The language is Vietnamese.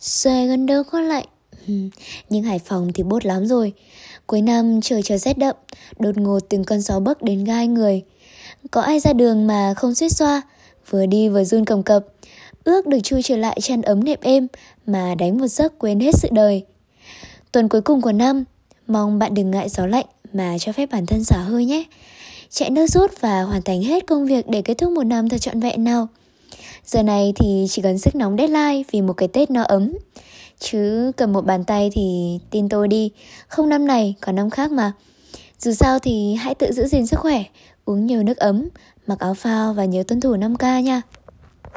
Xòe gần đâu có lạnh Nhưng Hải Phòng thì bốt lắm rồi. Cuối năm trời trở rét đậm, Đột ngột từng cơn gió bấc đến gai người. Có ai ra đường mà không suýt xoa? Vừa đi vừa run cầm cập. Ước được chui trở lại chăn ấm nệm êm Mà đánh một giấc quên hết sự đời. Tuần cuối cùng của năm, Mong bạn đừng ngại gió lạnh Mà cho phép bản thân xả hơi nhé. Chạy nước rút và hoàn thành hết công việc Để kết thúc một năm thật trọn vẹn nào. Giờ này thì chỉ cần sức nóng deadline Vì một cái Tết no ấm. Chứ cầm một bàn tay thì tin tôi đi. Không năm này, còn năm khác mà. Dù sao thì hãy tự giữ gìn sức khỏe, Uống nhiều nước ấm, Mặc áo phao và nhớ tuân thủ 5K nha.